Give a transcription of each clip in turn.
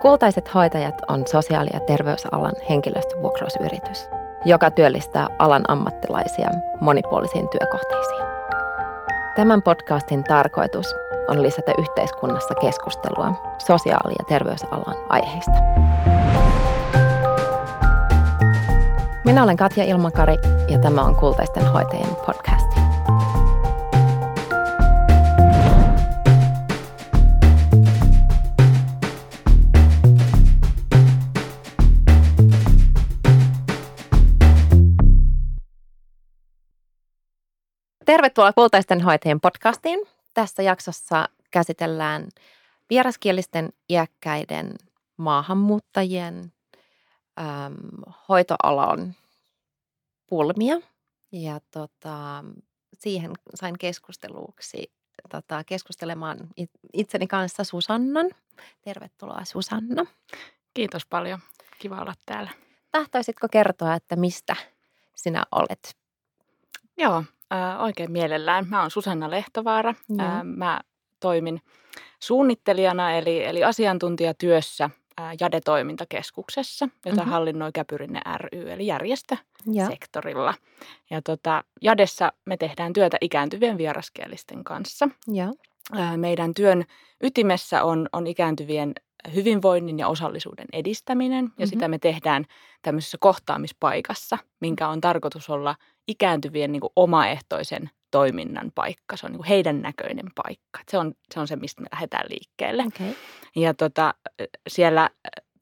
Kultaiset hoitajat on sosiaali- ja terveysalan henkilöstövuokrausyritys, joka työllistää alan ammattilaisia monipuolisiin työkohteisiin. Tämän podcastin tarkoitus on lisätä yhteiskunnassa keskustelua sosiaali- ja terveysalan aiheista. Minä olen Katja Ilmakari ja tämä on Kultaisten hoitajien podcast. Tervetuloa Kultaisten hoitajien podcastiin. Tässä jaksossa käsitellään vieraskielisten iäkkäiden maahanmuuttajien äm, hoitoalan pulmia. Ja tota, siihen sain keskusteluksi tota, keskustelemaan itseni kanssa Susannan. Tervetuloa Susanna. Kiitos paljon. Kiva olla täällä. Tahtoisitko kertoa, että mistä sinä olet? Joo, äh, oikein mielellään. Mä oon Susanna Lehtovaara. Äh, mä toimin suunnittelijana eli, eli asiantuntijatyössä JADE-toimintakeskuksessa, jota mm-hmm. hallinnoi Käpyrinne ry, eli järjestösektorilla. Ja, ja tota, JADessa me tehdään työtä ikääntyvien vieraskielisten kanssa. Ja. Meidän työn ytimessä on, on ikääntyvien hyvinvoinnin ja osallisuuden edistäminen, ja mm-hmm. sitä me tehdään tämmöisessä kohtaamispaikassa, minkä on tarkoitus olla ikääntyvien niin kuin omaehtoisen toiminnan paikka. Se on niin kuin heidän näköinen paikka. Se on, se on se, mistä me lähdetään liikkeelle. Okay. Ja tota, siellä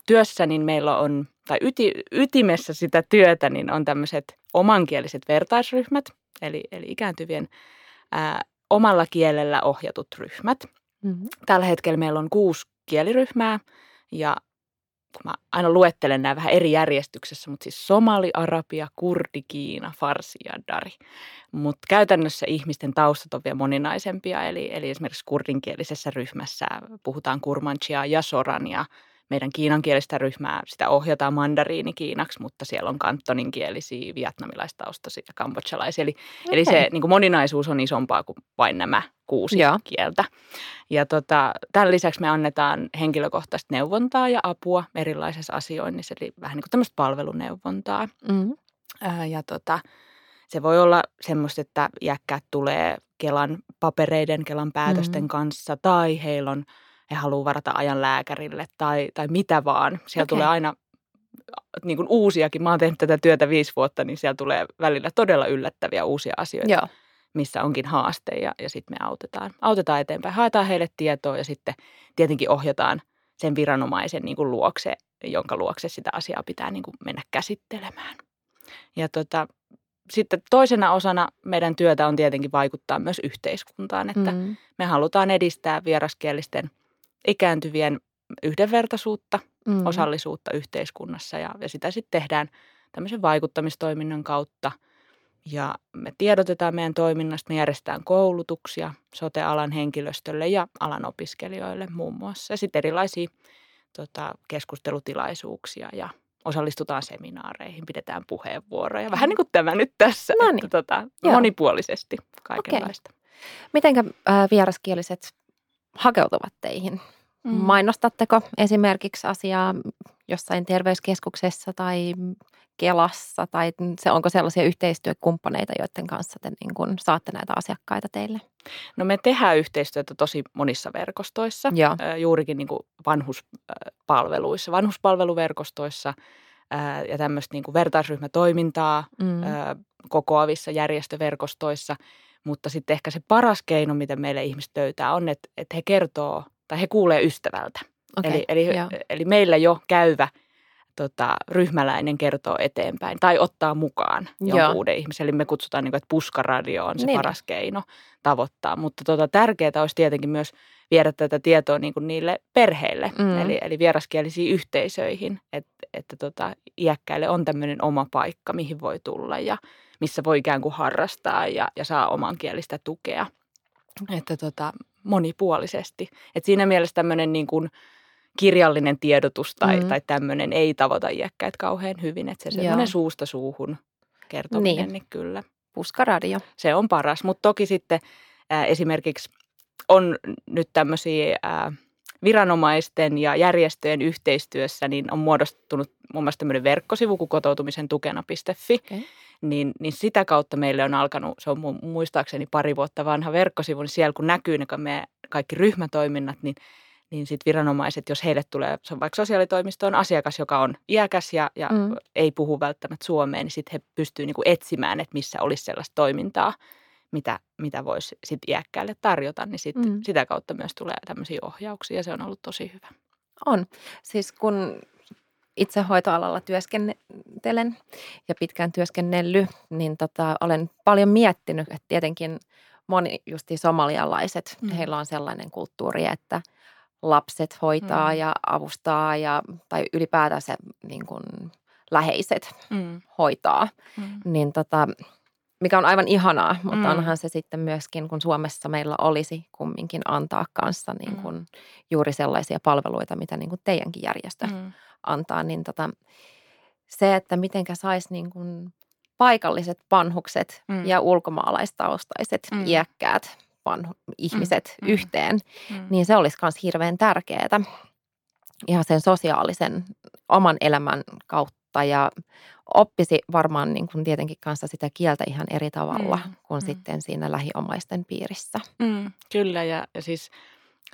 työssä niin meillä on, tai yti, ytimessä sitä työtä, niin on tämmöiset omankieliset vertaisryhmät, eli, eli ikääntyvien ää, omalla kielellä ohjatut ryhmät. Mm-hmm. Tällä hetkellä meillä on kuusi kieliryhmää ja mä aina luettelen nämä vähän eri järjestyksessä, mutta siis somali, arabia, kurdi, kiina, farsi ja dari. Mutta käytännössä ihmisten taustat on vielä moninaisempia, eli, eli esimerkiksi kurdinkielisessä ryhmässä puhutaan kurmanchia ja soran ja meidän kiinankielistä ryhmää, sitä ohjataan mandariini Kiinaksi, mutta siellä on kantoninkielisiä, vietnamilaistaustaisia ja kambodsalaisia. Eli, okay. eli se niin kuin moninaisuus on isompaa kuin vain nämä kuusi Joo. kieltä. Ja tota, tämän lisäksi me annetaan henkilökohtaista neuvontaa ja apua erilaisessa asioinnissa, eli vähän niin kuin tämmöistä palveluneuvontaa. Mm-hmm. Ja tota, se voi olla semmoista, että iäkkäät tulee Kelan papereiden, Kelan päätösten mm-hmm. kanssa, tai heillä on – he haluaa varata ajan lääkärille tai, tai mitä vaan. Siellä okay. tulee aina niin kuin uusiakin. Mä oon tehnyt tätä työtä viisi vuotta, niin siellä tulee välillä todella yllättäviä uusia asioita, Joo. missä onkin haaste ja, ja sitten me autetaan, autetaan eteenpäin. Haetaan heille tietoa ja sitten tietenkin ohjataan sen viranomaisen niin kuin luokse, jonka luokse sitä asiaa pitää niin kuin mennä käsittelemään. Ja tota, sitten toisena osana meidän työtä on tietenkin vaikuttaa myös yhteiskuntaan, että mm. me halutaan edistää vieraskielisten – ikääntyvien yhdenvertaisuutta, mm. osallisuutta yhteiskunnassa ja, ja sitä sitten tehdään tämmöisen vaikuttamistoiminnan kautta. Ja me tiedotetaan meidän toiminnasta, me järjestetään koulutuksia sote-alan henkilöstölle ja alan opiskelijoille muun muassa. Ja sitten erilaisia tota, keskustelutilaisuuksia ja osallistutaan seminaareihin, pidetään puheenvuoroja. Vähän niin kuin tämä nyt tässä, no niin. että tota, monipuolisesti kaikenlaista. Okay. Mitenkä äh, vieraskieliset hakeutuvat teihin? Mm. Mainostatteko esimerkiksi asiaa jossain terveyskeskuksessa tai Kelassa tai se, onko sellaisia yhteistyökumppaneita, joiden kanssa te niin kun saatte näitä asiakkaita teille? No me tehdään yhteistyötä tosi monissa verkostoissa, Joo. juurikin niin kuin vanhuspalveluissa, vanhuspalveluverkostoissa ja tämmöistä niin kuin vertaisryhmätoimintaa mm. kokoavissa järjestöverkostoissa. Mutta sitten ehkä se paras keino, miten meille ihmiset löytää, on, että, että he kertoo tai he kuulee ystävältä. Okay, eli, eli, eli meillä jo käyvä tota, ryhmäläinen kertoo eteenpäin tai ottaa mukaan jonkun uuden ihmisen. Eli me kutsutaan, niin kuin, että puskaradio on se niin. paras keino tavoittaa. Mutta tota, tärkeää olisi tietenkin myös viedä tätä tietoa niin kuin niille perheille, mm. eli, eli vieraskielisiin yhteisöihin, että, että tota, iäkkäille on tämmöinen oma paikka, mihin voi tulla ja missä voi ikään kuin harrastaa ja, ja saa omankielistä tukea. Että tota, monipuolisesti. Et siinä mielessä tämmöinen niin kuin kirjallinen tiedotus tai, mm. tai tämmöinen ei tavoita iäkkäät kauhean hyvin. Että se semmoinen suusta suuhun kertominen, niin, niin kyllä. Puskaradio. Se on paras, mutta toki sitten ää, esimerkiksi on nyt tämmöisiä ää, viranomaisten ja järjestöjen yhteistyössä niin on muodostunut muun muassa tämmöinen verkkosivu kuin kotoutumisen tukena.fi. Okay. Niin, niin sitä kautta meille on alkanut, se on muistaakseni pari vuotta vanha verkkosivu, niin siellä kun näkyy ne meidän kaikki ryhmätoiminnat, niin niin sitten viranomaiset, jos heille tulee se on vaikka sosiaalitoimistoon asiakas, joka on iäkäs ja, ja mm. ei puhu välttämättä suomeen, niin sitten he pystyvät niinku etsimään, että missä olisi sellaista toimintaa, mitä, mitä voisi sit iäkkäälle tarjota, niin sit, mm. sitä kautta myös tulee tämmöisiä ohjauksia ja se on ollut tosi hyvä. On. Siis kun itse hoitoalalla työskentelen ja pitkään työskennellyt, niin tota, olen paljon miettinyt, että tietenkin moni justi somalialaiset, mm. heillä on sellainen kulttuuri, että lapset hoitaa mm. ja avustaa ja, tai ylipäätään se niin kuin, läheiset mm. hoitaa. Mm. Niin tota, mikä on aivan ihanaa, mutta mm. onhan se sitten myöskin, kun Suomessa meillä olisi kumminkin antaa kanssa niin kuin mm. juuri sellaisia palveluita, mitä niin kuin teidänkin järjestö mm. antaa, niin tota, se, että mitenkä saisi niin kuin paikalliset vanhukset mm. ja ulkomaalaistaustaiset mm. iäkkäät vanhu, ihmiset mm. yhteen, mm. niin se olisi myös hirveän tärkeää ihan sen sosiaalisen oman elämän kautta ja oppisi varmaan niin kuin tietenkin kanssa sitä kieltä ihan eri tavalla mm. kuin mm. sitten siinä lähiomaisten piirissä. Mm, kyllä ja, ja siis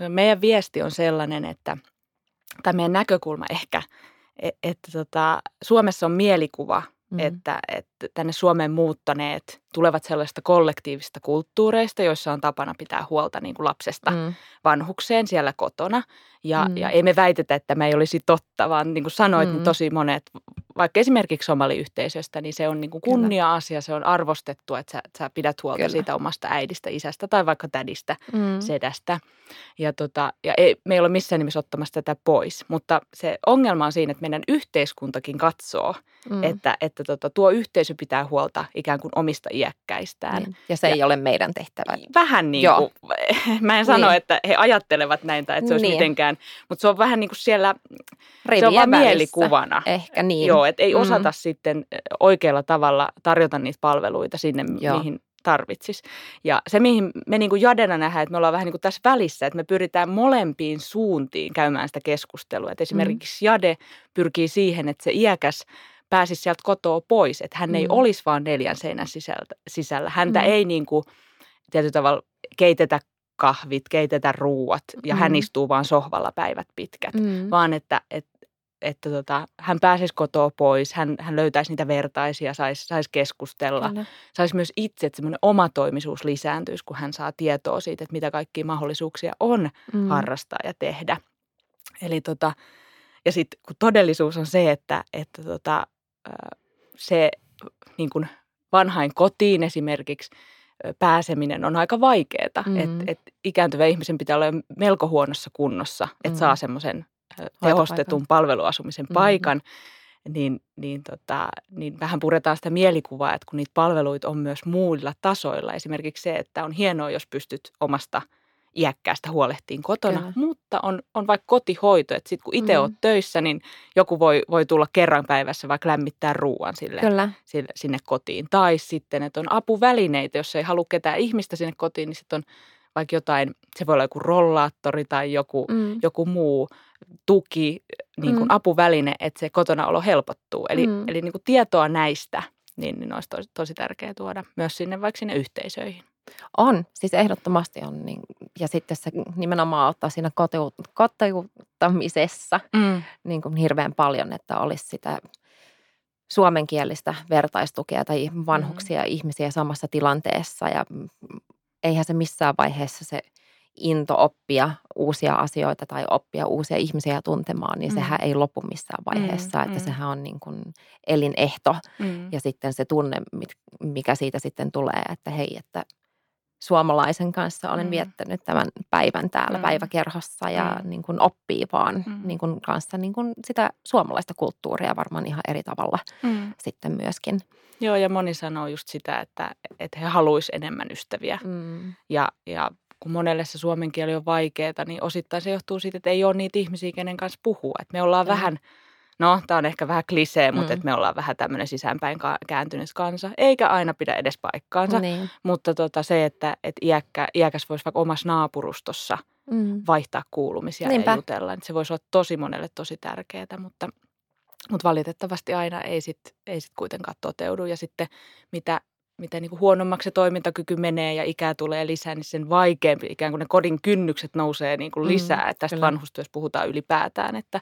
meidän viesti on sellainen, että tai meidän näkökulma ehkä, että, että tota, Suomessa on mielikuva, mm. että, että tänne Suomeen muuttaneet tulevat sellaista kollektiivista kulttuureista, joissa on tapana pitää huolta niin kuin lapsesta mm. vanhukseen siellä kotona. Ja, mm. ja ei me väitetä, että me ei olisi totta, vaan niin kuin sanoit, niin mm. niin tosi monet, vaikka esimerkiksi somaliyhteisöstä, niin se on niin kuin kunnia-asia, se on arvostettu, että sä, sä pidät huolta Kyllä. siitä omasta äidistä, isästä tai vaikka tädistä, mm. sedästä. Ja, tota, ja ei, me ei ole missään nimessä ottamassa tätä pois, mutta se ongelma on siinä, että meidän yhteiskuntakin katsoo, mm. että, että tota, tuo yhteisö pitää huolta ikään kuin omista iäkkäistään. Niin. Ja se ja, ei ole meidän tehtävä. Vähän niin kuin, mä en sano, niin. että he ajattelevat näin tai että se olisi niin. mitenkään, mutta se on vähän niin kuin siellä, Riviä se on vaan mielikuvana. Ehkä niin. Joo, että ei mm. osata sitten oikealla tavalla tarjota niitä palveluita sinne, Joo. mihin tarvitsisi. Ja se, mihin me niin kuin Jadena nähdään, että me ollaan vähän niin kuin tässä välissä, että me pyritään molempiin suuntiin käymään sitä keskustelua. Että esimerkiksi mm. Jade pyrkii siihen, että se iäkäs pääsisi sieltä kotoa pois, että hän mm. ei olisi vaan neljän seinän sisältä, sisällä. Häntä mm. ei niin kuin, tietyllä tavalla keitetä kahvit, keitetä ruuat ja mm. hän istuu vaan sohvalla päivät pitkät, mm. vaan että, että että tota, hän pääsisi kotoa pois, hän, hän löytäisi niitä vertaisia, saisi sais keskustella. Saisi myös itse, että semmoinen omatoimisuus lisääntyisi, kun hän saa tietoa siitä, että mitä kaikkia mahdollisuuksia on mm. harrastaa ja tehdä. Eli tota, ja sitten kun todellisuus on se, että, että tota, se niin kuin vanhain kotiin esimerkiksi pääseminen on aika vaikeaa. Mm. Että et ikääntyvä ihmisen pitää olla melko huonossa kunnossa, että mm. saa semmoisen tehostetun palveluasumisen mm-hmm. paikan. Mm. Niin, niin, tota, niin vähän puretaan sitä mielikuvaa, että kun niitä palveluita on myös muilla tasoilla. Esimerkiksi se, että on hienoa, jos pystyt omasta – iäkkäästä huolehtiin kotona, Kyllä. mutta on, on vaikka kotihoito, että sitten kun itse mm. olet töissä, niin joku voi, voi tulla kerran päivässä vaikka lämmittää ruoan sille, Kyllä. sille, sinne kotiin. Tai sitten, että on apuvälineitä, jos ei halua ketään ihmistä sinne kotiin, niin sitten on vaikka jotain, se voi olla joku rollaattori tai joku, mm. joku muu tuki, niin kuin mm. apuväline, että se kotona olo helpottuu. Eli, mm. eli niin kuin tietoa näistä, niin, niin olisi tosi, tosi tärkeää tuoda myös sinne vaikka sinne yhteisöihin. On, siis ehdottomasti on. Niin, ja sitten se nimenomaan ottaa siinä kotiuttamisessa mm. niin kuin hirveän paljon, että olisi sitä suomenkielistä vertaistukea tai vanhuksia mm. ihmisiä samassa tilanteessa. Ja eihän se missään vaiheessa se into oppia uusia asioita tai oppia uusia ihmisiä tuntemaan, niin mm. sehän ei lopu missään vaiheessa. Mm, että mm. sehän on niin kuin elinehto mm. ja sitten se tunne, mikä siitä sitten tulee, että hei, että – suomalaisen kanssa olen mm. viettänyt tämän päivän täällä mm. päiväkerhossa ja mm. niin kuin oppii vaan mm. niin kuin kanssa niin kuin sitä suomalaista kulttuuria varmaan ihan eri tavalla mm. sitten myöskin. Joo ja moni sanoo just sitä, että, että he haluaisivat enemmän ystäviä mm. ja, ja kun monelle se suomen kieli on vaikeaa, niin osittain se johtuu siitä, että ei ole niitä ihmisiä, kenen kanssa puhua. Että me ollaan mm. vähän – no tämä on ehkä vähän klisee, mutta mm. et me ollaan vähän tämmöinen sisäänpäin kääntynyt kansa, eikä aina pidä edes paikkaansa. Niin. Mutta tota, se, että et iäkkä, iäkäs voisi vaikka omassa naapurustossa mm. vaihtaa kuulumisia Niinpä. ja jutella. Että se voisi olla tosi monelle tosi tärkeää, mutta, mutta valitettavasti aina ei sitten ei sit kuitenkaan toteudu. Ja sitten mitä, mitä niin kuin huonommaksi se toimintakyky menee ja ikää tulee lisää, niin sen vaikeampi ikään kuin ne kodin kynnykset nousee niin kuin mm, lisää. Mm, että tästä kyllä. vanhustyössä puhutaan ylipäätään, että,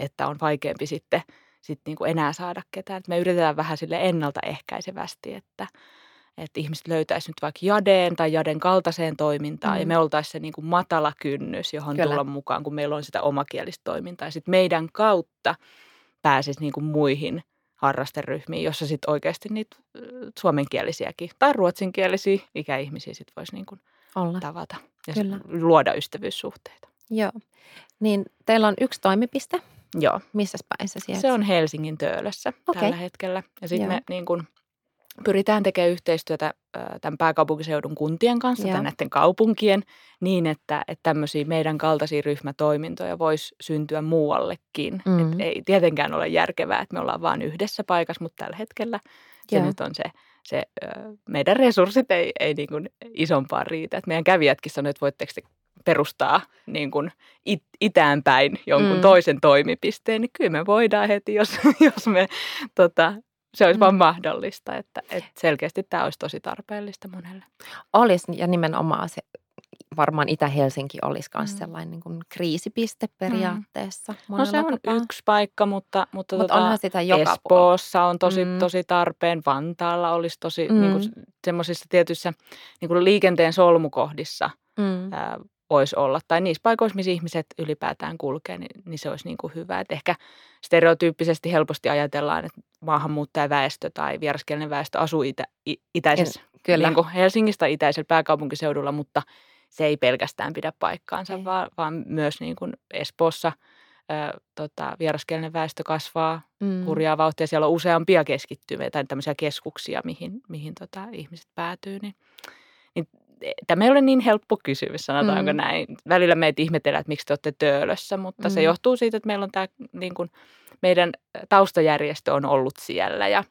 että on vaikeampi sitten sit niin kuin enää saada ketään. Et me yritetään vähän sille ennaltaehkäisevästi, että, että ihmiset löytäisivät nyt vaikka jadeen tai jaden kaltaiseen toimintaan mm. ja me oltaisiin se niin kuin matala kynnys, johon Kyllä. tulla mukaan, kun meillä on sitä omakielistä toimintaa. Ja sitten meidän kautta pääsisi niin kuin muihin harrasteryhmiin, jossa sitten oikeasti niitä suomenkielisiäkin tai ruotsinkielisiä ikäihmisiä sitten voisi niin kuin Olla. tavata ja Kyllä. luoda ystävyyssuhteita. Joo. Niin teillä on yksi toimipiste. Joo. Missä päin se sijaitsee? Se on Helsingin Töölössä okay. tällä hetkellä. Ja sitten me niin kuin – pyritään tekemään yhteistyötä tämän pääkaupunkiseudun kuntien kanssa tai näiden kaupunkien niin, että, että tämmöisiä meidän kaltaisia ryhmätoimintoja voisi syntyä muuallekin. Mm. Et ei tietenkään ole järkevää, että me ollaan vain yhdessä paikassa, mutta tällä hetkellä se ja. nyt on se, se meidän resurssit ei, ei niin kuin isompaan riitä. Et meidän kävijätkin sanoivat, että voitteko te perustaa niin kuin it, itään päin jonkun mm. toisen toimipisteen, niin kyllä me voidaan heti, jos, jos me tota, se olisi mm. vaan mahdollista, että, että selkeästi tämä olisi tosi tarpeellista monelle. Olisi ja nimenomaan se varmaan Itä-Helsinki olisi myös mm. sellainen niin kuin kriisipiste mm. periaatteessa. Mm. No se on tapaa. yksi paikka, mutta, mutta Mut tota, onhan sitä joka Espoossa puolella. on tosi, mm. tosi tarpeen, Vantaalla olisi tosi mm. niin kuin, semmoisissa tietyissä niin kuin liikenteen solmukohdissa mm. ää, voisi olla. Tai niissä paikoissa, missä ihmiset ylipäätään kulkee, niin, niin se olisi niin kuin hyvä. Et ehkä stereotyyppisesti helposti ajatellaan, että maahanmuuttajaväestö tai vieraskielinen väestö asuu itä, itäisessä, Kyllä. Niin kuin Helsingistä itäisellä pääkaupunkiseudulla, mutta se ei pelkästään pidä paikkaansa, vaan, vaan myös niin kuin Espoossa ä, tota, vieraskielinen väestö kasvaa mm. hurjaa vauhtia. Siellä on useampia keskittymiä tai tämmöisiä keskuksia, mihin, mihin tota, ihmiset päätyy. Niin tämä ei ole niin helppo kysymys, sanotaanko mm. näin. Välillä meitä ihmetellään, että miksi te olette töölössä, mutta mm. se johtuu siitä, että meillä on tämä, niin kuin, meidän taustajärjestö on ollut siellä ja,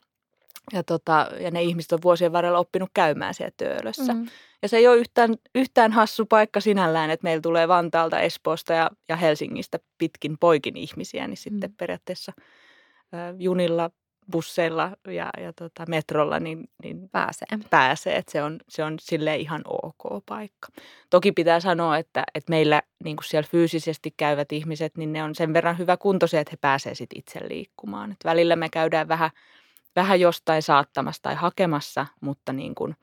ja, tota, ja ne ihmiset on vuosien varrella oppinut käymään siellä töölössä. Mm. Ja se ei ole yhtään, yhtään hassu paikka sinällään, että meillä tulee Vantaalta, Espoosta ja, ja Helsingistä pitkin poikin ihmisiä, niin sitten mm. periaatteessa junilla busseilla ja, ja tota metrolla niin, niin pääsee. pääsee. Että se on, se on sille ihan ok paikka. Toki pitää sanoa, että, että meillä niin kuin siellä fyysisesti käyvät ihmiset, niin ne on sen verran hyvä kuntoisia, että he pääsevät sit itse liikkumaan. Et välillä me käydään vähän, vähän jostain saattamassa tai hakemassa, mutta niin kuin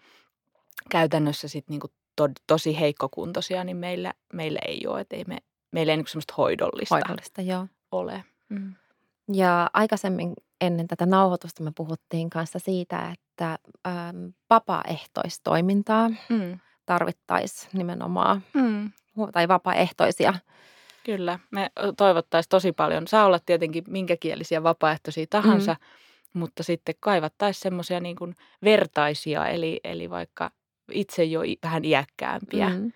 käytännössä sit niin kuin to, tosi heikkokuntoisia, niin meillä, meillä ei ole. Et ei me, meillä ei niin semmoista hoidollista, hoidollista joo. ole. Mm. Ja aikaisemmin ennen tätä nauhoitusta me puhuttiin kanssa siitä, että äm, vapaaehtoistoimintaa mm. tarvittaisiin nimenomaan, mm. tai vapaaehtoisia. Kyllä, me toivottaisiin tosi paljon. Saa olla tietenkin minkäkielisiä vapaaehtoisia tahansa, mm. mutta sitten kaivattaisiin semmoisia niin vertaisia, eli, eli vaikka itse jo vähän iäkkäämpiä. Mm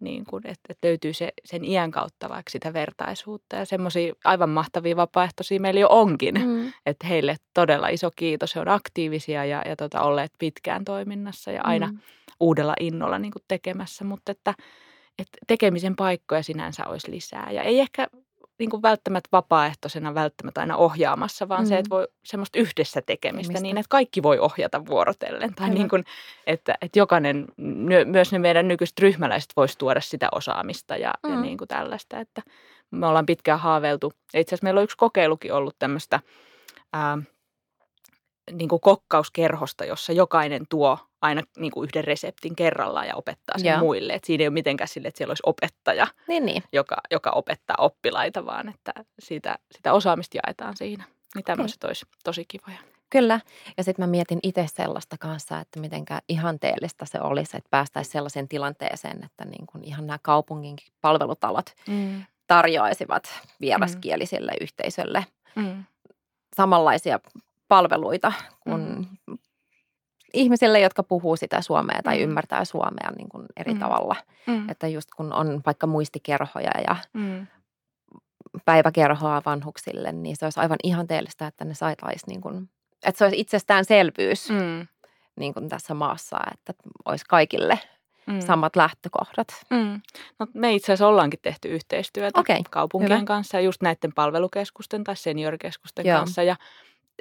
niin kuin, että, että löytyy se, sen iän kautta vaikka sitä vertaisuutta. Ja semmoisia aivan mahtavia vapaaehtoisia meillä jo onkin. Mm. Että heille todella iso kiitos. He on aktiivisia ja, ja tota, olleet pitkään toiminnassa ja aina mm. uudella innolla niin kuin tekemässä. Mutta että, että tekemisen paikkoja sinänsä olisi lisää. Ja ei ehkä niin kuin välttämättä vapaaehtoisena välttämättä aina ohjaamassa, vaan mm. se, että voi semmoista yhdessä tekemistä Mistä? niin, että kaikki voi ohjata vuorotellen. Tai niin kuin, että, että jokainen, myös ne meidän nykyiset ryhmäläiset voisi tuoda sitä osaamista ja, mm. ja niin kuin tällaista. Että me ollaan pitkään haaveiltu. Itse asiassa meillä on yksi kokeilukin ollut tämmöistä ää, niin kuin kokkauskerhosta, jossa jokainen tuo aina niin kuin yhden reseptin kerrallaan ja opettaa sen Joo. muille. Et siinä ei ole mitenkään sille, että siellä olisi opettaja, niin, niin. Joka, joka opettaa oppilaita, vaan että siitä, sitä osaamista jaetaan siinä. Niin tämmöiset hmm. olisi tosi kivoja. Kyllä. Ja sitten mä mietin itse sellaista kanssa, että mitenkä ihanteellista se olisi, että päästäisiin sellaiseen tilanteeseen, että niin kuin ihan nämä kaupungin palvelutalot mm. tarjoaisivat vieraskieliselle mm. yhteisölle mm. samanlaisia palveluita kuin mm. ihmisille, jotka puhuu sitä suomea tai mm. ymmärtää suomea niin kuin eri mm. tavalla. Mm. Että just kun on vaikka muistikerhoja ja mm. päiväkerhoa vanhuksille, niin se olisi aivan ihanteellista, että ne saataisiin niin kuin, että se olisi itsestäänselvyys mm. niin kuin tässä maassa, että olisi kaikille mm. samat lähtökohdat. Mm. No, me itse asiassa ollaankin tehty yhteistyötä okay. kaupunkien Hyvä. kanssa, just näiden palvelukeskusten tai seniorikeskusten Joo. kanssa. Ja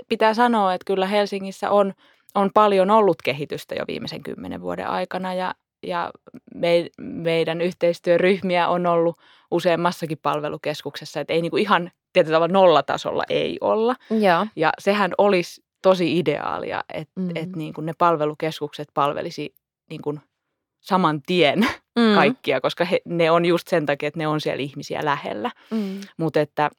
pitää sanoa, että kyllä Helsingissä on, on paljon ollut kehitystä jo viimeisen kymmenen vuoden aikana ja, ja me, meidän yhteistyöryhmiä on ollut useammassakin palvelukeskuksessa, että ei niin kuin ihan tietyllä tavalla nollatasolla ei olla. Ja, ja sehän olisi tosi ideaalia, että mm. et niin kuin ne palvelukeskukset palvelisi niin kuin saman tien mm. kaikkia, koska he, ne on just sen takia, että ne on siellä ihmisiä lähellä. Mm. Mutta että,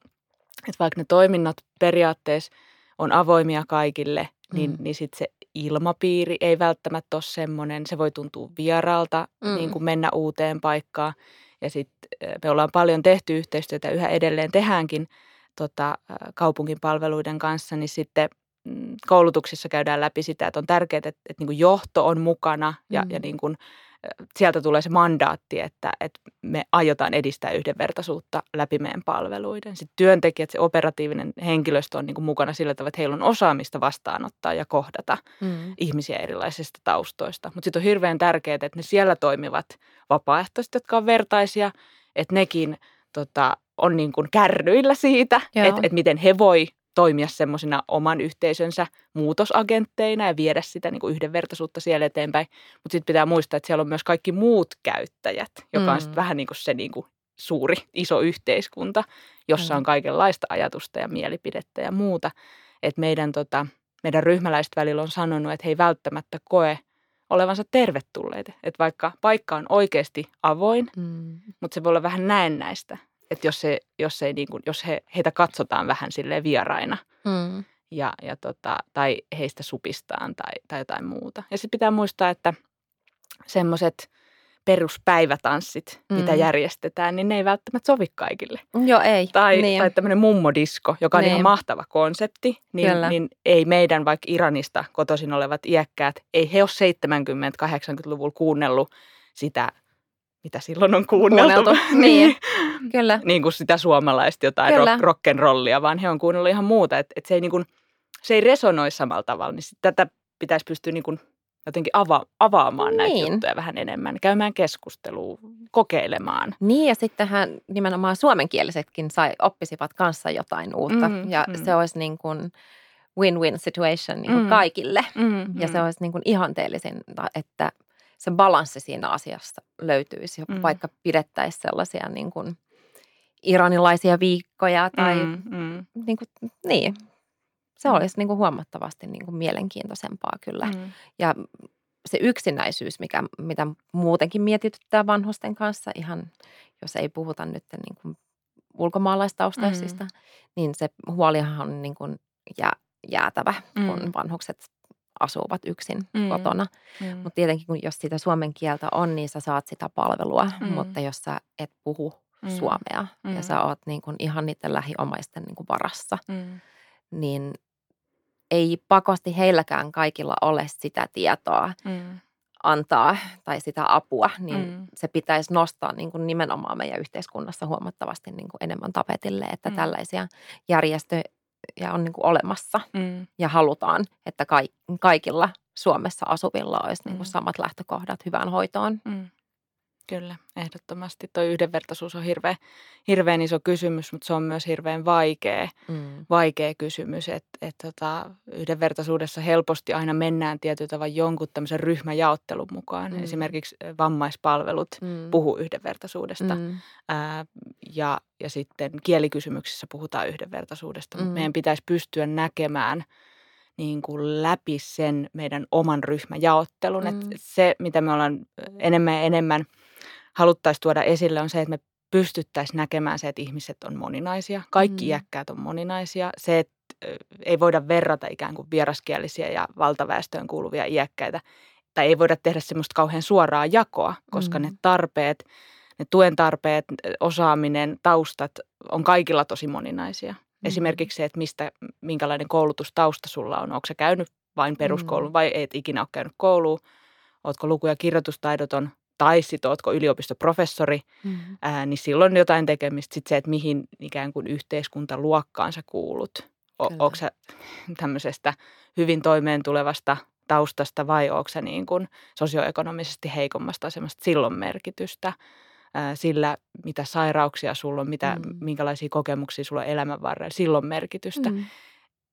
että vaikka ne toiminnot periaatteessa on avoimia kaikille, niin, mm. niin sitten se ilmapiiri ei välttämättä ole semmoinen. Se voi tuntua vieraalta mm. niin kuin mennä uuteen paikkaan. Ja sitten me ollaan paljon tehty yhteistyötä, yhä edelleen tehdäänkin tota, kaupungin palveluiden kanssa, niin sitten mm, koulutuksissa käydään läpi sitä, että on tärkeää, että, että niin kuin johto on mukana ja, mm. ja niin kuin sieltä tulee se mandaatti, että, että me aiotaan edistää yhdenvertaisuutta läpi meidän palveluiden. Sitten työntekijät, se operatiivinen henkilöstö on niin kuin mukana sillä tavalla, että heillä on osaamista vastaanottaa ja kohdata mm. ihmisiä erilaisista taustoista. Mutta sitten on hirveän tärkeää, että ne siellä toimivat vapaaehtoiset, jotka on vertaisia, että nekin tota, on niin kuin kärryillä siitä, että, että miten he voi toimia semmoisina oman yhteisönsä muutosagentteina ja viedä sitä niin kuin yhdenvertaisuutta siellä eteenpäin. Mutta sitten pitää muistaa, että siellä on myös kaikki muut käyttäjät, joka mm. on sitten vähän niin kuin se niin kuin suuri, iso yhteiskunta, jossa mm. on kaikenlaista ajatusta ja mielipidettä ja muuta. Että meidän, tota, meidän ryhmäläiset välillä on sanonut, että he ei välttämättä koe olevansa tervetulleita. Että vaikka paikka on oikeasti avoin, mm. mutta se voi olla vähän näennäistä että jos, se, jos, ei niin kuin, jos he, heitä katsotaan vähän sille vieraina mm. ja, ja tota, tai heistä supistaan tai, tai jotain muuta. Ja sitten pitää muistaa, että semmoiset peruspäivätanssit, mm. mitä järjestetään, niin ne ei välttämättä sovi kaikille. Joo, ei. Tai, niin. tai tämmöinen mummodisko, joka on niin. ihan mahtava konsepti, niin, niin ei meidän vaikka Iranista kotoisin olevat iäkkäät, ei he ole 70-80-luvulla kuunnellut sitä mitä silloin on kuunneltu. kuunneltu. Niin, kyllä. niin kuin sitä suomalaista jotain rock, rock'n'rollia, vaan he on kuunnellut ihan muuta. Että et se, ei niin kuin, se ei resonoi samalla tavalla, niin sit tätä pitäisi pystyä niin kuin jotenkin ava, avaamaan niin. näitä juttuja vähän enemmän, käymään keskustelua, kokeilemaan. Niin ja sittenhän nimenomaan suomenkielisetkin sai, oppisivat kanssa jotain uutta mm, ja mm. se olisi niin kuin win-win situation niin kuin mm. kaikille mm, ja mm. se olisi niin kuin ihanteellisin, että – se balanssi siinä asiassa löytyisi, mm. vaikka pidettäisiin sellaisia niin kuin iranilaisia viikkoja tai mm, mm. Niin, kuin, niin. Se olisi niin kuin huomattavasti niin kuin mielenkiintoisempaa kyllä. Mm. Ja se yksinäisyys, mikä, mitä muutenkin mietityttää vanhusten kanssa, ihan jos ei puhuta nyt niin kuin ulkomaalaistaustaisista, mm. niin se huolihan on niin kuin jää, jäätävä, mm. kun vanhukset asuvat yksin mm. kotona. Mm. Mutta tietenkin, kun jos sitä suomen kieltä on, niin sä saat sitä palvelua. Mm. Mutta jos sä et puhu mm. suomea mm. ja sä oot niin kun ihan niiden lähiomaisten niin kun varassa, mm. niin ei pakosti heilläkään kaikilla ole sitä tietoa mm. antaa tai sitä apua, niin mm. se pitäisi nostaa niin kuin nimenomaan meidän yhteiskunnassa huomattavasti niin kuin enemmän tapetille, että mm. tällaisia järjestöjä ja on niin kuin olemassa mm. ja halutaan, että kaikilla Suomessa asuvilla olisi mm. niin kuin samat lähtökohdat hyvään hoitoon. Mm. Kyllä, ehdottomasti. Tuo yhdenvertaisuus on hirveän, hirveän iso kysymys, mutta se on myös hirveän vaikea, mm. vaikea kysymys. Että et tota, yhdenvertaisuudessa helposti aina mennään tietyllä tavalla jonkun tämmöisen ryhmäjaottelun mukaan. Mm. Esimerkiksi vammaispalvelut mm. puhuu yhdenvertaisuudesta mm. ää, ja, ja sitten kielikysymyksissä puhutaan yhdenvertaisuudesta. Mutta mm. meidän pitäisi pystyä näkemään niin kuin läpi sen meidän oman ryhmäjaottelun. Mm. Että se, mitä me ollaan enemmän ja enemmän – haluttaisiin tuoda esille on se, että me pystyttäisiin näkemään se, että ihmiset on moninaisia. Kaikki mm. iäkkäät on moninaisia. Se, että ei voida verrata ikään kuin vieraskielisiä ja valtaväestöön kuuluvia iäkkäitä. Tai ei voida tehdä semmoista kauhean suoraa jakoa, koska mm. ne tarpeet, ne tuen tarpeet, osaaminen, taustat on kaikilla tosi moninaisia. Mm. Esimerkiksi se, että mistä, minkälainen koulutustausta sulla on. Onko se käynyt vain peruskoulun mm. vai et ikinä ole käynyt kouluun? Oletko luku- ja kirjoitustaidoton tai sitten ootko yliopistoprofessori, mm-hmm. ää, niin silloin jotain tekemistä sitten se, että mihin ikään kuin yhteiskuntaluokkaan sä kuulut. O- onko sä tämmöisestä hyvin toimeen tulevasta taustasta vai onko se niin kuin sosioekonomisesti heikommasta asemasta, silloin merkitystä sillä, mitä sairauksia sulla on, mitä, mm. minkälaisia kokemuksia sulla on elämän varrella, silloin merkitystä. Mm.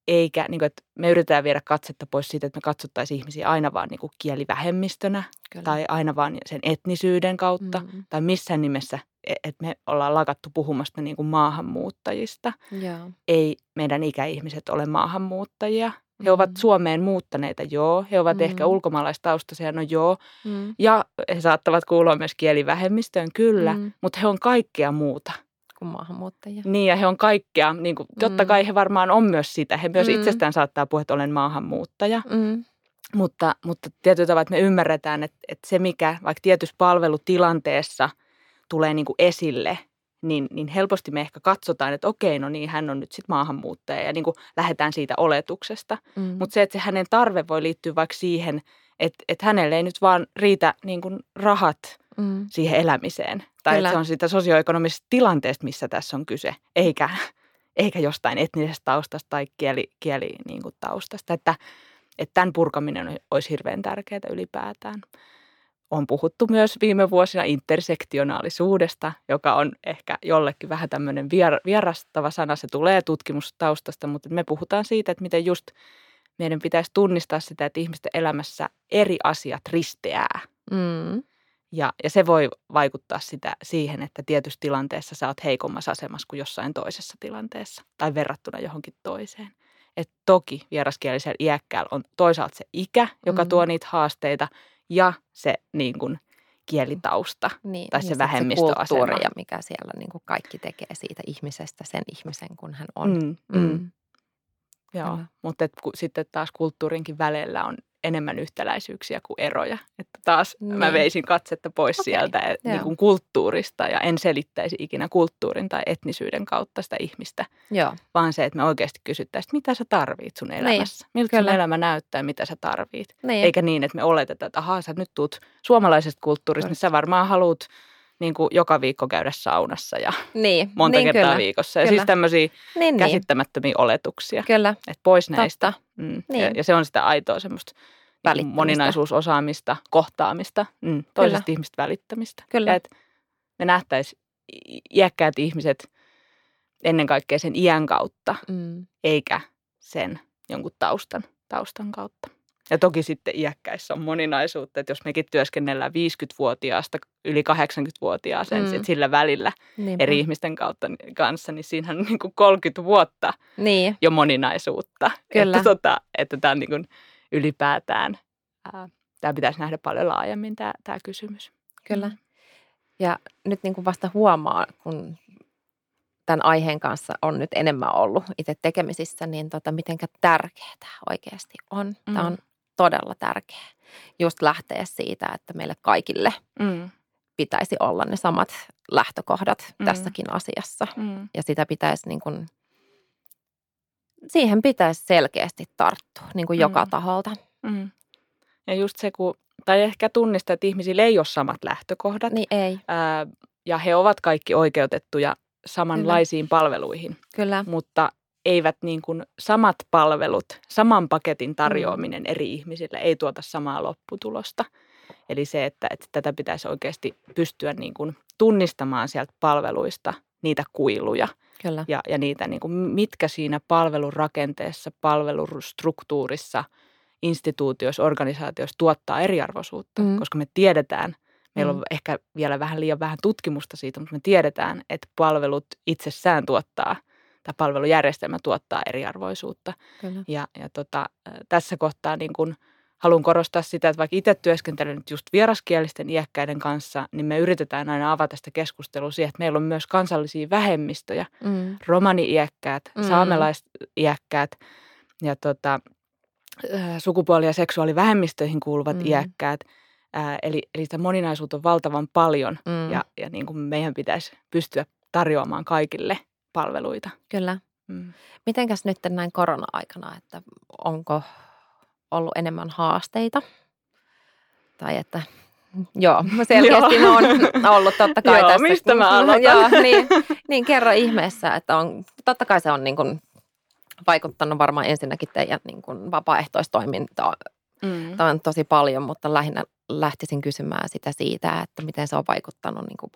Eikä, niin kuin, että me yritetään viedä katsetta pois siitä, että me katsottaisiin ihmisiä aina vaan niin kuin kielivähemmistönä Kyllä. tai aina vaan sen etnisyyden kautta mm. tai missään nimessä, e, että me ollaan lakattu puhumasta niin kuin maahanmuuttajista. Ja. Ei meidän ikäihmiset ole maahanmuuttajia. He ovat mm. Suomeen muuttaneita, joo. He ovat mm. ehkä ulkomaalaistaustaisia, no joo. Mm. Ja he saattavat kuulua myös kielivähemmistöön, kyllä. Mm. Mutta he on kaikkea muuta. Kuin maahanmuuttajia. Niin, ja he on kaikkea. Niin kuin, totta mm. kai he varmaan on myös sitä. He myös mm. itsestään saattaa puhua, että olen maahanmuuttaja. Mm. Mutta, mutta tietyllä tavalla, että me ymmärretään, että, että se, mikä vaikka tietyssä palvelutilanteessa tulee niin kuin esille – niin, niin helposti me ehkä katsotaan, että okei, no niin, hän on nyt sitten maahanmuuttaja ja niin kuin lähdetään siitä oletuksesta. Mm. Mutta se, että se hänen tarve voi liittyä vaikka siihen, että, että hänelle ei nyt vaan riitä niin kuin rahat mm. siihen elämiseen. Tai että se on siitä sosioekonomisesta tilanteesta, missä tässä on kyse, eikä, eikä jostain etnisestä taustasta tai kieli, kieli niin kuin taustasta. Että, että tämän purkaminen olisi hirveän tärkeää ylipäätään on puhuttu myös viime vuosina intersektionaalisuudesta, joka on ehkä jollekin vähän tämmöinen vierastava sana. Se tulee tutkimustaustasta, mutta me puhutaan siitä, että miten just meidän pitäisi tunnistaa sitä, että ihmisten elämässä eri asiat risteää. Mm. Ja, ja se voi vaikuttaa sitä siihen, että tietyssä tilanteessa sä oot heikommassa asemassa kuin jossain toisessa tilanteessa tai verrattuna johonkin toiseen. Et toki vieraskielisellä iäkkäällä on toisaalta se ikä, joka mm. tuo niitä haasteita – ja se niin kuin, kielitausta niin, tai se vähemmistöasema. Se kulttuuri ja mikä siellä niin kuin kaikki tekee siitä ihmisestä sen ihmisen, kun hän on. Mm, mm. Mm. Joo, mutta et, sitten taas kulttuurinkin välillä on enemmän yhtäläisyyksiä kuin eroja. Että taas niin. mä veisin katsetta pois okay. sieltä et, niin kuin kulttuurista ja en selittäisi ikinä kulttuurin tai etnisyyden kautta sitä ihmistä. Joo. Vaan se, että me oikeasti kysyttäisiin, mitä sä tarvit sun niin, elämässä. Niin. Miltä sun elämä näyttää ja mitä sä tarvit. Niin. Eikä niin, että me oletetaan, että ahaa, sä nyt tuut suomalaisesta kulttuurista, niin sä varmaan haluat niin kuin joka viikko käydä saunassa ja niin, monta niin, kertaa kyllä, viikossa. Ja siis kyllä. siis tämmöisiä niin, niin, käsittämättömiä niin. oletuksia. Kyllä. Että pois näistä. Mm. Niin. Ja, ja se on sitä aitoa semmoista niin moninaisuusosaamista, kohtaamista, mm, toisesta kyllä. ihmistä välittämistä. Kyllä. Ja että me nähtäisiin iäkkäät ihmiset ennen kaikkea sen iän kautta, mm. eikä sen jonkun taustan, taustan kautta. Ja toki sitten iäkkäissä on moninaisuutta, että jos mekin työskennellään 50-vuotiaasta yli 80-vuotiaaseen mm. sillä välillä Niinpä. eri ihmisten kautta, kanssa, niin siinä on niin kuin 30 vuotta niin. jo moninaisuutta. Kyllä. Että, tota, että tämä on niin kuin ylipäätään, ää, tämä pitäisi nähdä paljon laajemmin tämä, tämä kysymys. Kyllä. Mm. Ja nyt niin kuin vasta huomaa, kun tämän aiheen kanssa on nyt enemmän ollut itse tekemisissä, niin tota, miten tärkeää tämä oikeasti on. Mm. Tämä on todella tärkeä just lähteä siitä, että meille kaikille mm. pitäisi olla ne samat lähtökohdat mm. tässäkin asiassa. Mm. Ja sitä pitäisi niin kuin, siihen pitäisi selkeästi tarttua niin kuin mm. joka taholta. Mm. Ja just se, kun, tai ehkä tunnistaa, että ihmisillä ei ole samat lähtökohdat. Niin ei. Ää, ja he ovat kaikki oikeutettuja samanlaisiin Kyllä. palveluihin. Kyllä. Mutta eivät niin kuin samat palvelut, saman paketin tarjoaminen mm. eri ihmisille ei tuota samaa lopputulosta. Eli se, että, että tätä pitäisi oikeasti pystyä niin kuin tunnistamaan sieltä palveluista niitä kuiluja Kyllä. Ja, ja niitä, niin kuin, mitkä siinä palvelurakenteessa, palvelustruktuurissa, instituutioissa, organisaatioissa tuottaa eriarvoisuutta, mm. koska me tiedetään, meillä mm. on ehkä vielä vähän liian vähän tutkimusta siitä, mutta me tiedetään, että palvelut itsessään tuottaa – tämä palvelujärjestelmä tuottaa eriarvoisuutta. Kyllä. Ja, ja tota, tässä kohtaa niin kun haluan korostaa sitä, että vaikka itse työskentelen nyt just vieraskielisten iäkkäiden kanssa, niin me yritetään aina avata sitä keskustelua siihen, että meillä on myös kansallisia vähemmistöjä, mm. romani-iäkkäät, mm. saamelais-iäkkäät ja tota, sukupuoli- ja seksuaalivähemmistöihin kuuluvat mm. iäkkäät. Ää, eli, eli sitä moninaisuutta on valtavan paljon mm. ja, ja niin kuin meidän pitäisi pystyä tarjoamaan kaikille – palveluita. Kyllä. Mm. Mitenkäs nyt näin korona-aikana, että onko ollut enemmän haasteita? Tai että Joo, selkeästi ne on ollut totta kai Joo, mistä mä aloitan? Joo, niin, niin kerro ihmeessä, että on, totta kai se on niin kuin vaikuttanut varmaan ensinnäkin teidän niin kuin vapaaehtoistoimintaan Mm. Tämä on tosi paljon, mutta lähinnä lähtisin kysymään sitä siitä, että miten se on vaikuttanut niin kuin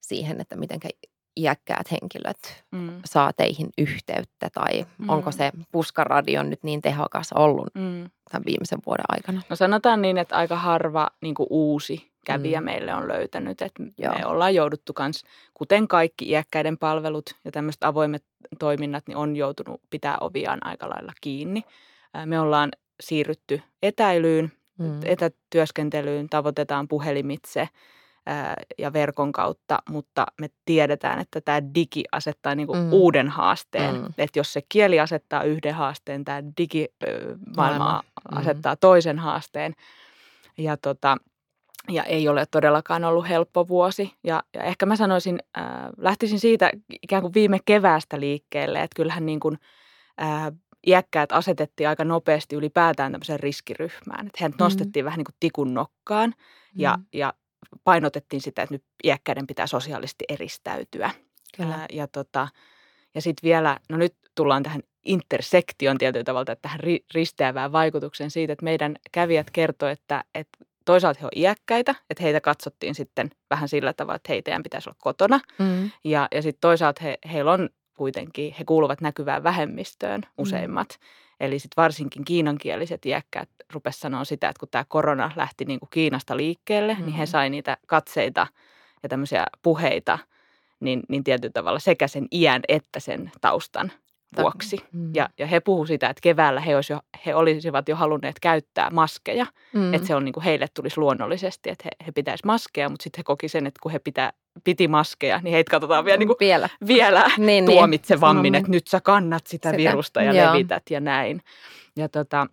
siihen, että miten iäkkäät henkilöt Mm. saa teihin yhteyttä tai Mm. onko se puskaradio nyt niin tehokas ollut Mm. tämän viimeisen vuoden aikana? No sanotaan niin, että aika harva niin uusi kävijä Mm. meille on löytänyt. Että Joo. me ollaan jouduttu kans, kuten kaikki iäkkäiden palvelut ja tämmöiset avoimet toiminnat, niin on joutunut pitää oviaan aika lailla kiinni. Me ollaan siirrytty etäilyyn, Mm. etätyöskentelyyn, tavoitetaan puhelimitse ja verkon kautta, mutta me tiedetään, että tämä digi asettaa niinku Mm. uuden haasteen. Mm. Että jos se kieli asettaa yhden haasteen, tämä digimaailma Maailma. Mm. asettaa toisen haasteen. Ja, tota, ja ei ole todellakaan ollut helppo vuosi. Ja, ja ehkä mä sanoisin, äh, lähtisin siitä ikään kuin viime keväästä liikkeelle, että kyllähän niin kuin, äh, iäkkäät asetettiin aika nopeasti ylipäätään tämmöiseen riskiryhmään. Että heidät Mm. nostettiin vähän niin kuin tikun nokkaan ja, Mm. ja painotettiin sitä, että nyt iäkkäiden pitää sosiaalisesti eristäytyä. Kyllä. Ää, ja tota, ja sitten vielä, no nyt tullaan tähän intersektion tietyllä tavalla, että tähän ri, risteävään vaikutukseen siitä, että meidän kävijät kertoo, että, että toisaalta he ovat iäkkäitä, että heitä katsottiin sitten vähän sillä tavalla, että hei, teidän pitäisi olla kotona. Mm. Ja, ja sitten toisaalta he, heillä on kuitenkin, he kuuluvat näkyvään vähemmistöön useimmat. Mm. Eli sitten varsinkin kiinankieliset iäkkäät rupes sanoa sitä, että kun tämä korona lähti niin kuin Kiinasta liikkeelle, mm. niin he Mhm. sai niitä katseita ja tämmöisiä puheita, niin, niin tietyllä tavalla sekä sen iän että sen taustan vuoksi. Mm. Ja, ja he puhu sitä, että keväällä he, olisi jo, he olisivat jo halunneet käyttää maskeja, mm. mm. että se on niin kuin heille tulisi luonnollisesti, että he, he pitäisi maskeja, mutta sitten he koki sen, että kun he pitää, piti maskeja, niin heitä katsotaan vielä, niin kuin, vielä. vielä Niin, tuomitsevammin, Niin. että nyt sä kannat sitä, Sitä, virusta ja joo. levität ja näin. Ja tota,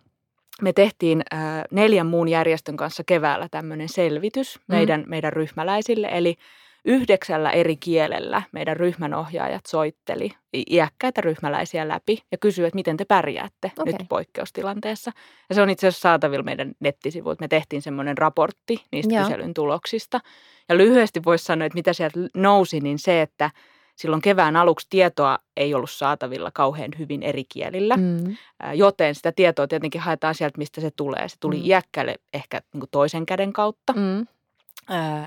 me tehtiin äh, neljän muun järjestön kanssa keväällä tämmöinen selvitys Mm. meidän, meidän ryhmäläisille, eli yhdeksällä eri kielellä meidän ryhmänohjaajat soitteli iäkkäitä ryhmäläisiä läpi ja kysyi, että miten te pärjäätte Okei. nyt poikkeustilanteessa. Ja se on itse asiassa saatavilla meidän nettisivuilta. Me tehtiin semmoinen raportti niistä Joo. kyselyn tuloksista. Ja lyhyesti voisi sanoa, että mitä sieltä nousi, niin se, että silloin kevään aluksi tietoa ei ollut saatavilla kauhean hyvin eri kielillä, Mm. Joten sitä tietoa tietenkin haetaan sieltä, mistä se tulee. Se tuli Mm. iäkkäille ehkä niin toisen käden kautta. Mm.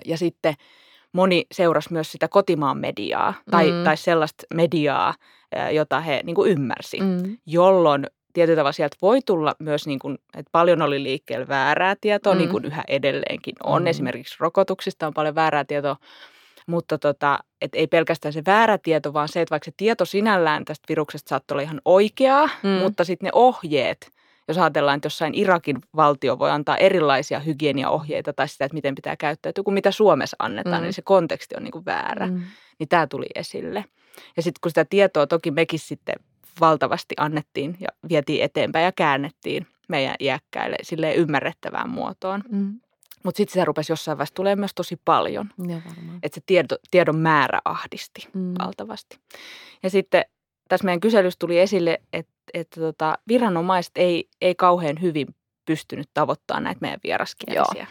Ja sitten moni seurasi myös sitä kotimaan mediaa tai, Mm. tai sellaista mediaa, jota he niin kuin ymmärsi, mm. Jolloin tietyllä tavalla sieltä voi tulla myös, niin kuin, että paljon oli liikkeellä väärää tietoa, Mm. niin kuin yhä edelleenkin on. Mm. Esimerkiksi rokotuksista on paljon väärää tietoa, mutta tota, et ei pelkästään se väärä tieto, vaan se, että vaikka se tieto sinällään tästä viruksesta saattoi olla ihan oikeaa, mm. mutta sitten ne ohjeet, jos ajatellaan, että jossain Irakin valtio voi antaa erilaisia hygieniaohjeita tai sitä, että miten pitää käyttäytyä kuin mitä Suomessa annetaan, Mm. niin se konteksti on niin kuin väärä. Mm. Niin tämä tuli esille. Ja sitten kun sitä tietoa toki mekin sitten valtavasti annettiin ja vietiin eteenpäin ja käännettiin meidän iäkkäille sille ymmärrettävään muotoon. Mm. Mutta sitten sitä rupesi jossain vaiheessa tulee myös tosi paljon. Että se tiedo, tiedon määrä ahdisti Mm. valtavasti. Ja sitten tässä meidän kyselyssä tuli esille, että, että tota, viranomaiset ei, ei kauhean hyvin pystynyt tavoittaa näitä meidän vieraskielisiä.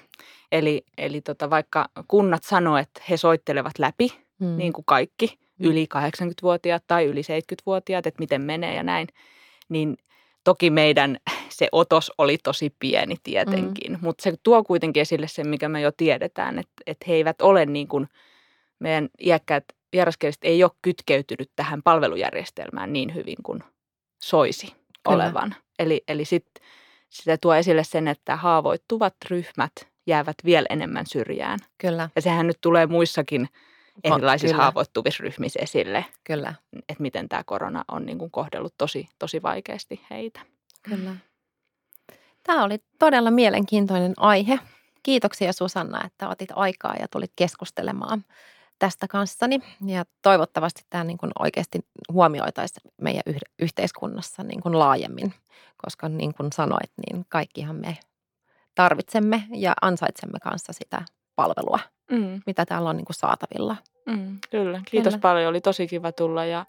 Eli, eli tota, vaikka kunnat sanoo, että he soittelevat läpi, Mm. mm. niin kuin kaikki, yli 80-vuotiaat tai yli 70-vuotiaat, että miten menee ja näin, niin toki meidän se otos oli tosi pieni tietenkin, mm. mutta se tuo kuitenkin esille sen, mikä me jo tiedetään, että, että he eivät ole niin kuin, meidän iäkkäät vieraskieliset ei ole kytkeytynyt tähän palvelujärjestelmään niin hyvin kuin soisi Kyllä. olevan. Eli, eli sit, sitä tuo esille sen, että haavoittuvat ryhmät jäävät vielä enemmän syrjään. Kyllä, Ja sehän nyt tulee muissakin erilaisissa kyllä. haavoittuvissa ryhmissä esille, kyllä, että miten tämä korona on niin kuin kohdellut tosi, tosi vaikeasti heitä. kyllä. Tämä oli todella mielenkiintoinen aihe. Kiitoksia Susanna, että otit aikaa ja tulit keskustelemaan tästä kanssani. Ja toivottavasti tämä niin kuin oikeasti huomioitaisiin meidän yh- yhteiskunnassa niin kuin laajemmin, koska niin kuin sanoit, niin kaikkihan me tarvitsemme ja ansaitsemme kanssa sitä palvelua, Mm, mitä täällä on niin kuin saatavilla. mm, kyllä, kiitos Kyllä. paljon. Oli tosi kiva tulla ja,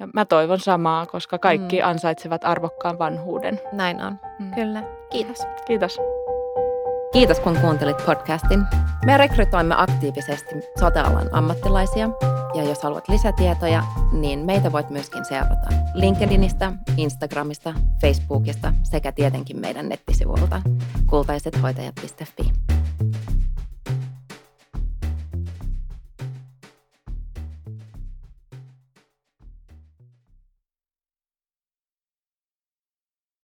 ja mä toivon samaa, koska kaikki Mm. ansaitsevat arvokkaan vanhuuden. Näin on. Mm. Kyllä. Kiitos. Kiitos. Kiitos kun kuuntelit podcastin. Me rekrytoimme aktiivisesti sotealan ammattilaisia. Ja jos haluat lisätietoja, niin meitä voit myöskin seurata LinkedInistä, Instagramista, Facebookista sekä tietenkin meidän nettisivulta kultaisethoitajat.fi.